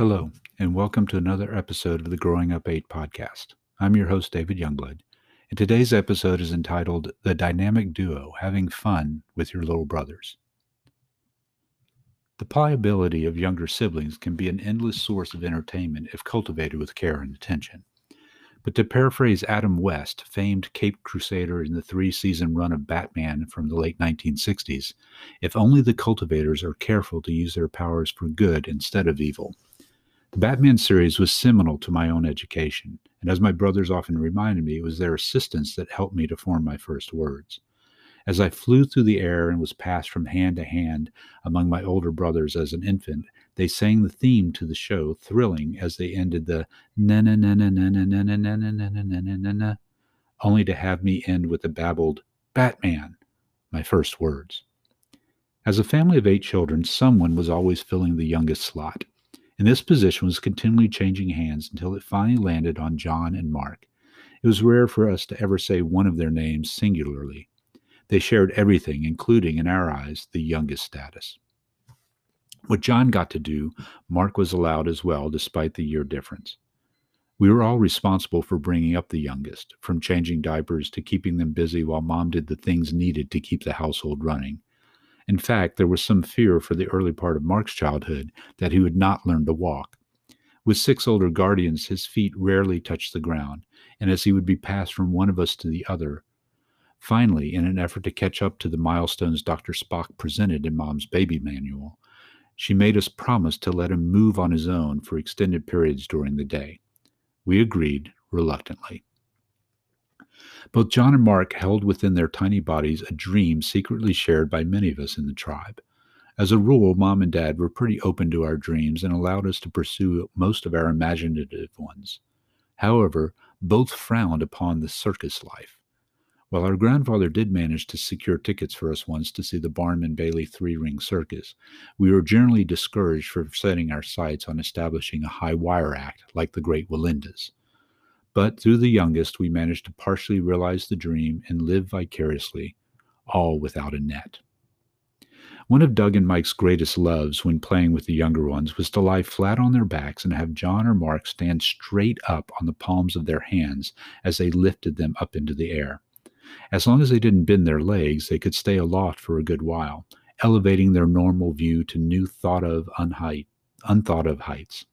Hello, and welcome to another episode of the Growing Up 8 podcast. I'm your host, David Youngblood, and today's episode is entitled The Dynamic Duo Having Fun with Your Little Brothers. The pliability of younger siblings can be an endless source of entertainment if cultivated with care and attention. But to paraphrase Adam West, famed Cape Crusader in the three season run of Batman from the late 1960s, if only the cultivators are careful to use their powers for good instead of evil, the Batman series was seminal to my own education, and as my brothers often reminded me, it was their assistance that helped me to form my first words. As I flew through the air and was passed from hand to hand among my older brothers as an infant, they sang the theme to the show, thrilling as they ended the na na na na na na na na na na na na na na na, only to have me end with the babbled Batman, my first words. As a family of eight children, someone was always filling the youngest slot and this position was continually changing hands until it finally landed on John and Mark. It was rare for us to ever say one of their names singularly. They shared everything, including, in our eyes, the youngest status. What John got to do, Mark was allowed as well, despite the year difference. We were all responsible for bringing up the youngest, from changing diapers to keeping them busy while mom did the things needed to keep the household running. In fact, there was some fear for the early part of Mark's childhood that he would not learn to walk. With six older guardians, his feet rarely touched the ground, and as he would be passed from one of us to the other. Finally, in an effort to catch up to the milestones Dr. Spock presented in Mom's baby manual, she made us promise to let him move on his own for extended periods during the day. We agreed reluctantly. Both John and Mark held within their tiny bodies a dream secretly shared by many of us in the tribe. As a rule, mom and dad were pretty open to our dreams and allowed us to pursue most of our imaginative ones. However, both frowned upon the circus life. While our grandfather did manage to secure tickets for us once to see the Barnum and Bailey three ring circus, we were generally discouraged for setting our sights on establishing a high wire act like the Great Wallendas. But through the youngest, we managed to partially realize the dream and live vicariously, all without a net. One of Doug and Mike's greatest loves when playing with the younger ones was to lie flat on their backs and have John or Mark stand straight up on the palms of their hands as they lifted them up into the air. As long as they didn't bend their legs, they could stay aloft for a good while, elevating their normal view to new thought of unheight, unthought of heights.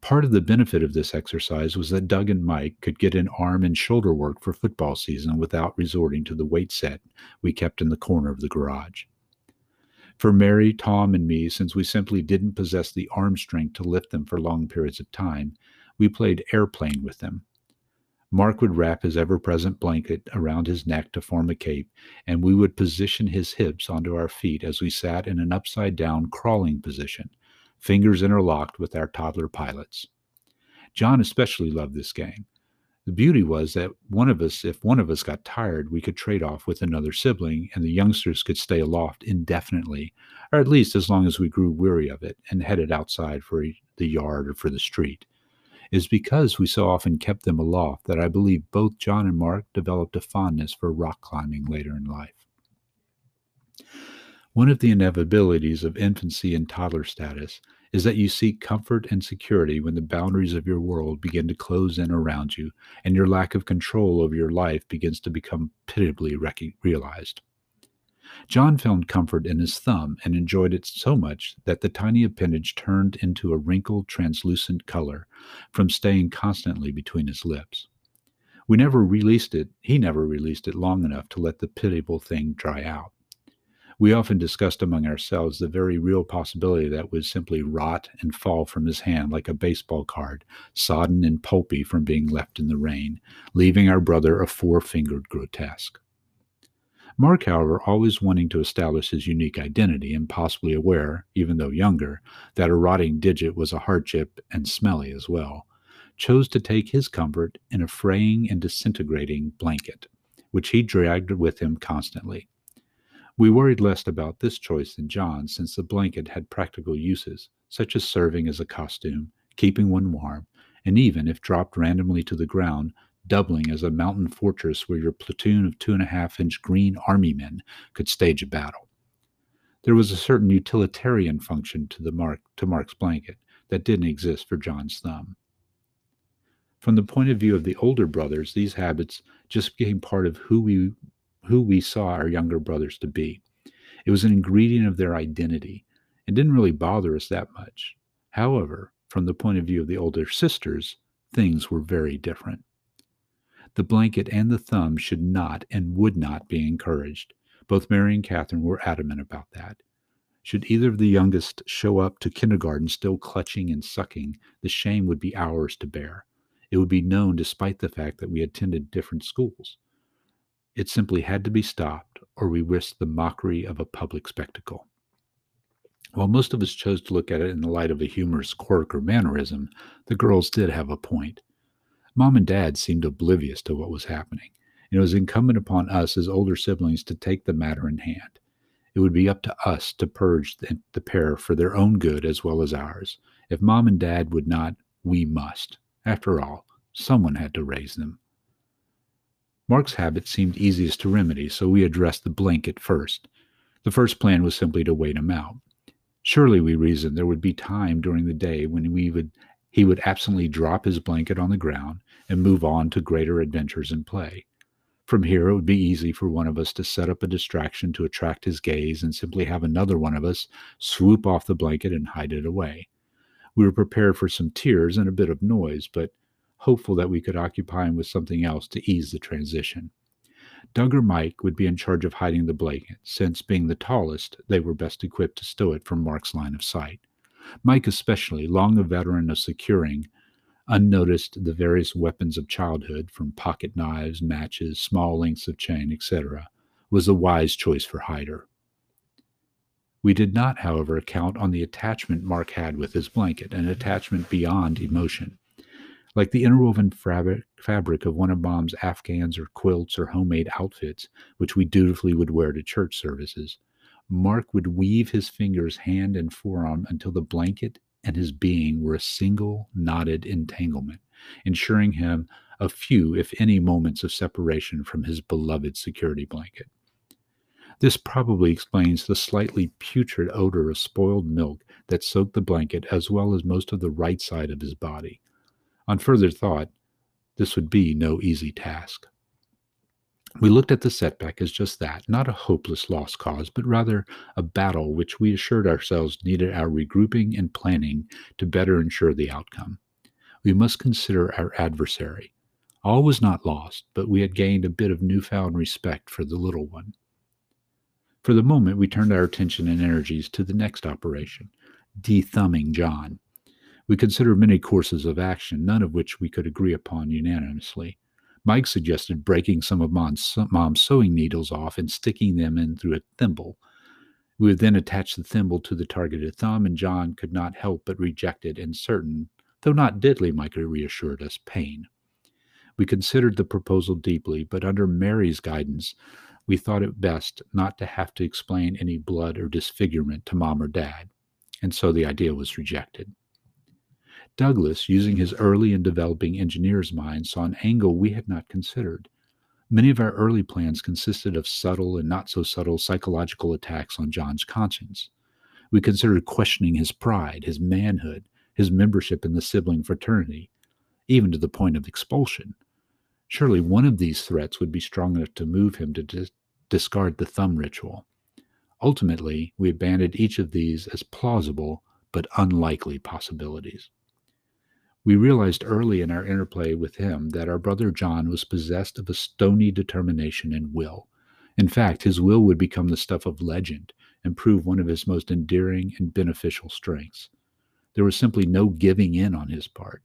Part of the benefit of this exercise was that Doug and Mike could get in arm and shoulder work for football season without resorting to the weight set we kept in the corner of the garage. For Mary, Tom, and me, since we simply didn't possess the arm strength to lift them for long periods of time, we played airplane with them. Mark would wrap his ever present blanket around his neck to form a cape, and we would position his hips onto our feet as we sat in an upside down crawling position, fingers interlocked with our toddler pilots. John especially loved this game. The beauty was that one of us, if one of us got tired, we could trade off with another sibling, and the youngsters could stay aloft indefinitely, or at least as long as we grew weary of it and headed outside for the yard or for the street. It is because we so often kept them aloft that I believe both John and Mark developed a fondness for rock climbing later in life. One of the inevitabilities of infancy and toddler status is that you seek comfort and security when the boundaries of your world begin to close in around you and your lack of control over your life begins to become pitiably realized. John found comfort in his thumb and enjoyed it so much that the tiny appendage turned into a wrinkled, translucent color from staying constantly between his lips. We never released it, he never released it long enough to let the pitiable thing dry out. We often discussed among ourselves the very real possibility that would simply rot and fall from his hand like a baseball card, sodden and pulpy from being left in the rain, leaving our brother a four fingered grotesque. Mark, however, always wanting to establish his unique identity and possibly aware, even though younger, that a rotting digit was a hardship and smelly as well, chose to take his comfort in a fraying and disintegrating blanket, which he dragged with him constantly. We worried less about this choice than John, since the blanket had practical uses, such as serving as a costume, keeping one warm, and even, if dropped randomly to the ground, doubling as a mountain fortress where your platoon of two and a half inch green army men could stage a battle. There was a certain utilitarian function to the Mark to Mark's blanket, that didn't exist for John's thumb. From the point of view of the older brothers, these habits just became part of who we who we saw our younger brothers to be. It was an ingredient of their identity and didn't really bother us that much. However, from the point of view of the older sisters, things were very different. The blanket and the thumb should not and would not be encouraged. Both Mary and Catherine were adamant about that. Should either of the youngest show up to kindergarten still clutching and sucking, the shame would be ours to bear. It would be known despite the fact that we attended different schools. It simply had to be stopped, or we risked the mockery of a public spectacle. While most of us chose to look at it in the light of a humorous quirk or mannerism, the girls did have a point. Mom and Dad seemed oblivious to what was happening, and it was incumbent upon us as older siblings to take the matter in hand. It would be up to us to purge the, the pair for their own good as well as ours. If Mom and Dad would not, we must. After all, someone had to raise them. Mark's habit seemed easiest to remedy, so we addressed the blanket first. The first plan was simply to wait him out. Surely, we reasoned, there would be time during the day when we would he would absently drop his blanket on the ground and move on to greater adventures and play. From here, it would be easy for one of us to set up a distraction to attract his gaze and simply have another one of us swoop off the blanket and hide it away. We were prepared for some tears and a bit of noise, but hopeful that we could occupy him with something else to ease the transition. Doug or Mike would be in charge of hiding the blanket, since, being the tallest, they were best equipped to stow it from Mark's line of sight. Mike, especially, long a veteran of securing unnoticed the various weapons of childhood, from pocket knives, matches, small lengths of chain, etc., was a wise choice for hider. We did not, however, count on the attachment Mark had with his blanket, an attachment beyond emotion. Like the interwoven fabric, of one of Mom's afghans or quilts or homemade outfits, which we dutifully would wear to church services, Mark would weave his fingers hand and forearm until the blanket and his being were a single knotted entanglement, ensuring him a few, if any, moments of separation from his beloved security blanket. This probably explains the slightly putrid odor of spoiled milk that soaked the blanket as well as most of the right side of his body. On further thought, this would be no easy task. We looked at the setback as just that, not a hopeless lost cause, but rather a battle which we assured ourselves needed our regrouping and planning to better ensure the outcome. We must consider our adversary. All was not lost, but we had gained a bit of newfound respect for the little one. For the moment, we turned our attention and energies to the next operation, dethumbing John. We considered many courses of action, none of which we could agree upon unanimously. Mike suggested breaking some of mom's, mom's sewing needles off and sticking them in through a thimble. We would then attach the thimble to the targeted thumb, and John could not help but reject it in certain, though not deadly, Mike reassured us, pain. We considered the proposal deeply, but under Mary's guidance, we thought it best not to have to explain any blood or disfigurement to mom or dad, and so the idea was rejected. Douglas, using his early and developing engineer's mind, saw an angle we had not considered. Many of our early plans consisted of subtle and not so subtle psychological attacks on John's conscience. We considered questioning his pride, his manhood, his membership in the sibling fraternity, even to the point of expulsion. Surely one of these threats would be strong enough to move him to dis- discard the thumb ritual. Ultimately, we abandoned each of these as plausible but unlikely possibilities. We realized early in our interplay with him that our brother John was possessed of a stony determination and will. In fact, his will would become the stuff of legend and prove one of his most endearing and beneficial strengths. There was simply no giving in on his part.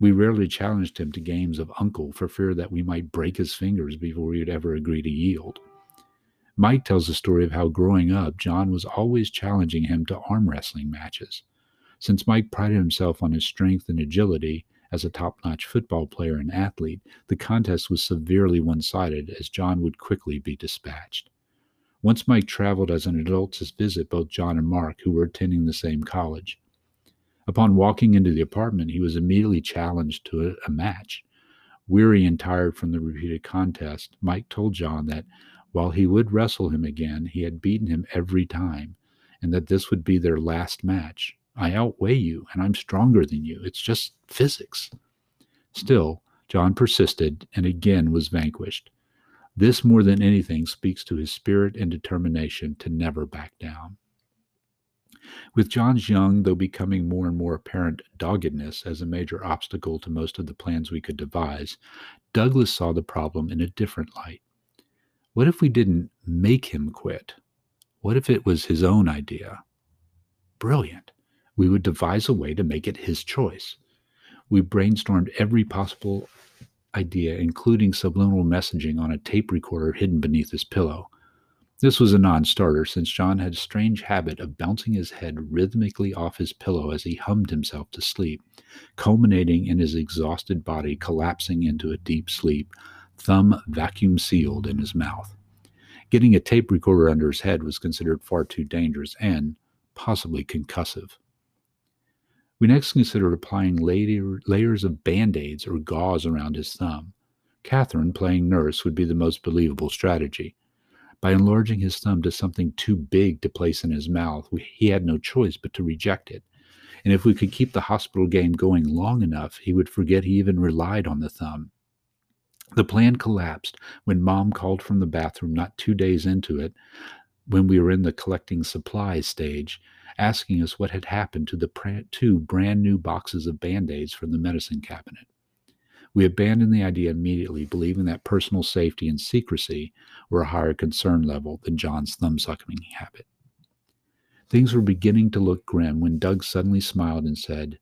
We rarely challenged him to games of uncle for fear that we might break his fingers before he would ever agree to yield. Mike tells the story of how growing up, John was always challenging him to arm wrestling matches. Since Mike prided himself on his strength and agility as a top notch football player and athlete, the contest was severely one sided as John would quickly be dispatched. Once Mike traveled as an adult to visit both John and Mark, who were attending the same college. Upon walking into the apartment, he was immediately challenged to a, a match. Weary and tired from the repeated contest, Mike told John that while he would wrestle him again, he had beaten him every time, and that this would be their last match I outweigh you, and I'm stronger than you. It's just physics. Still, John persisted and again was vanquished. This, more than anything, speaks to his spirit and determination to never back down. With John's young, though becoming more and more apparent, doggedness as a major obstacle to most of the plans we could devise, Douglas saw the problem in a different light. What if we didn't make him quit? What if it was his own idea? Brilliant. We would devise a way to make it his choice. We brainstormed every possible idea, including subliminal messaging on a tape recorder hidden beneath his pillow. This was a non starter since John had a strange habit of bouncing his head rhythmically off his pillow as he hummed himself to sleep, culminating in his exhausted body collapsing into a deep sleep, thumb vacuum sealed in his mouth. Getting a tape recorder under his head was considered far too dangerous and possibly concussive. We next considered applying layers of band aids or gauze around his thumb. Catherine, playing nurse, would be the most believable strategy. By enlarging his thumb to something too big to place in his mouth, we, he had no choice but to reject it. And if we could keep the hospital game going long enough, he would forget he even relied on the thumb. The plan collapsed when mom called from the bathroom not two days into it, when we were in the collecting supplies stage, asking us what had happened to the two brand new boxes of band aids from the medicine cabinet. We abandoned the idea immediately, believing that personal safety and secrecy were a higher concern level than John's thumb sucking habit. Things were beginning to look grim when Doug suddenly smiled and said,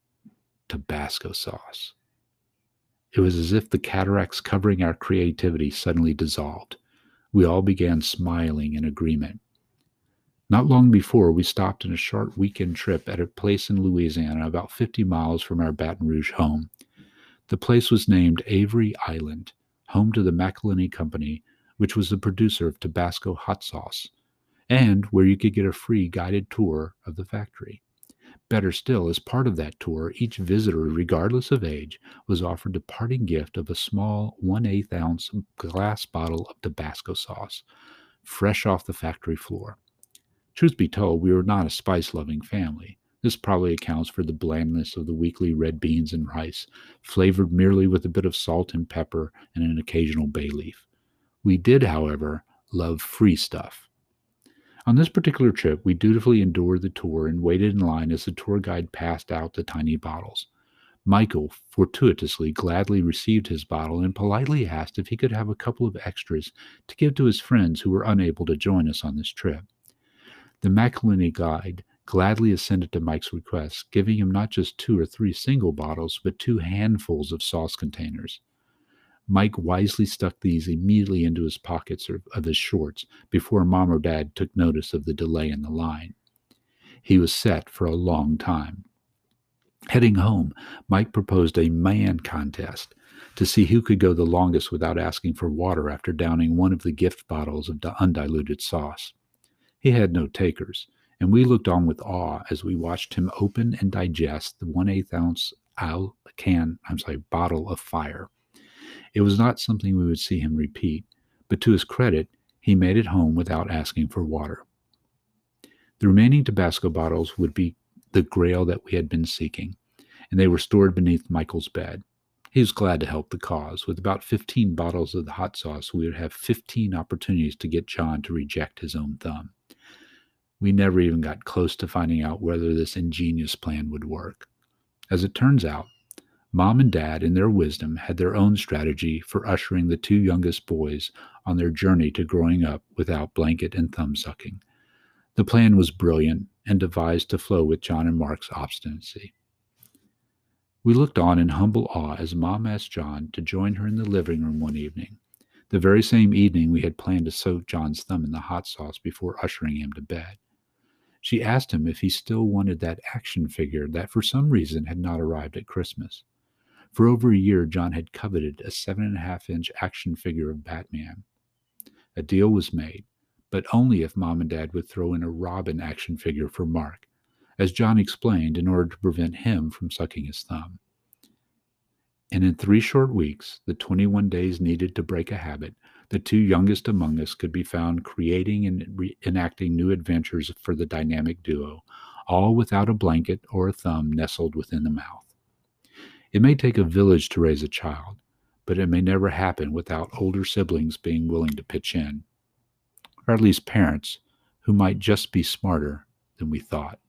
Tabasco sauce. It was as if the cataracts covering our creativity suddenly dissolved. We all began smiling in agreement. Not long before, we stopped in a short weekend trip at a place in Louisiana about 50 miles from our Baton Rouge home. The place was named Avery Island, home to the McIlhenny Company, which was the producer of Tabasco hot sauce, and where you could get a free guided tour of the factory. Better still, as part of that tour, each visitor, regardless of age, was offered the parting gift of a small 1 8 ounce glass bottle of Tabasco sauce, fresh off the factory floor. Truth be told, we were not a spice loving family. This probably accounts for the blandness of the weekly red beans and rice, flavored merely with a bit of salt and pepper and an occasional bay leaf. We did, however, love free stuff. On this particular trip, we dutifully endured the tour and waited in line as the tour guide passed out the tiny bottles. Michael fortuitously gladly received his bottle and politely asked if he could have a couple of extras to give to his friends who were unable to join us on this trip. The McIlhenny guide gladly assented to Mike's request, giving him not just two or three single bottles, but two handfuls of sauce containers. Mike wisely stuck these immediately into his pockets of his shorts before mom or dad took notice of the delay in the line. He was set for a long time. Heading home, Mike proposed a man contest to see who could go the longest without asking for water after downing one of the gift bottles of undiluted sauce. He had no takers, and we looked on with awe as we watched him open and digest the one eighth ounce can, I'm sorry, bottle of fire. It was not something we would see him repeat, but to his credit, he made it home without asking for water. The remaining Tabasco bottles would be the grail that we had been seeking, and they were stored beneath Michael's bed. He was glad to help the cause. With about 15 bottles of the hot sauce, we would have 15 opportunities to get John to reject his own thumb. We never even got close to finding out whether this ingenious plan would work. As it turns out, Mom and Dad, in their wisdom, had their own strategy for ushering the two youngest boys on their journey to growing up without blanket and thumb sucking. The plan was brilliant and devised to flow with John and Mark's obstinacy. We looked on in humble awe as Mom asked John to join her in the living room one evening, the very same evening we had planned to soak John's thumb in the hot sauce before ushering him to bed. She asked him if he still wanted that action figure that for some reason had not arrived at Christmas. For over a year, John had coveted a seven and a half inch action figure of Batman. A deal was made, but only if Mom and Dad would throw in a Robin action figure for Mark, as John explained, in order to prevent him from sucking his thumb. And in three short weeks, the 21 days needed to break a habit, the two youngest among us could be found creating and re- enacting new adventures for the dynamic duo, all without a blanket or a thumb nestled within the mouth. It may take a village to raise a child, but it may never happen without older siblings being willing to pitch in, or at least parents who might just be smarter than we thought.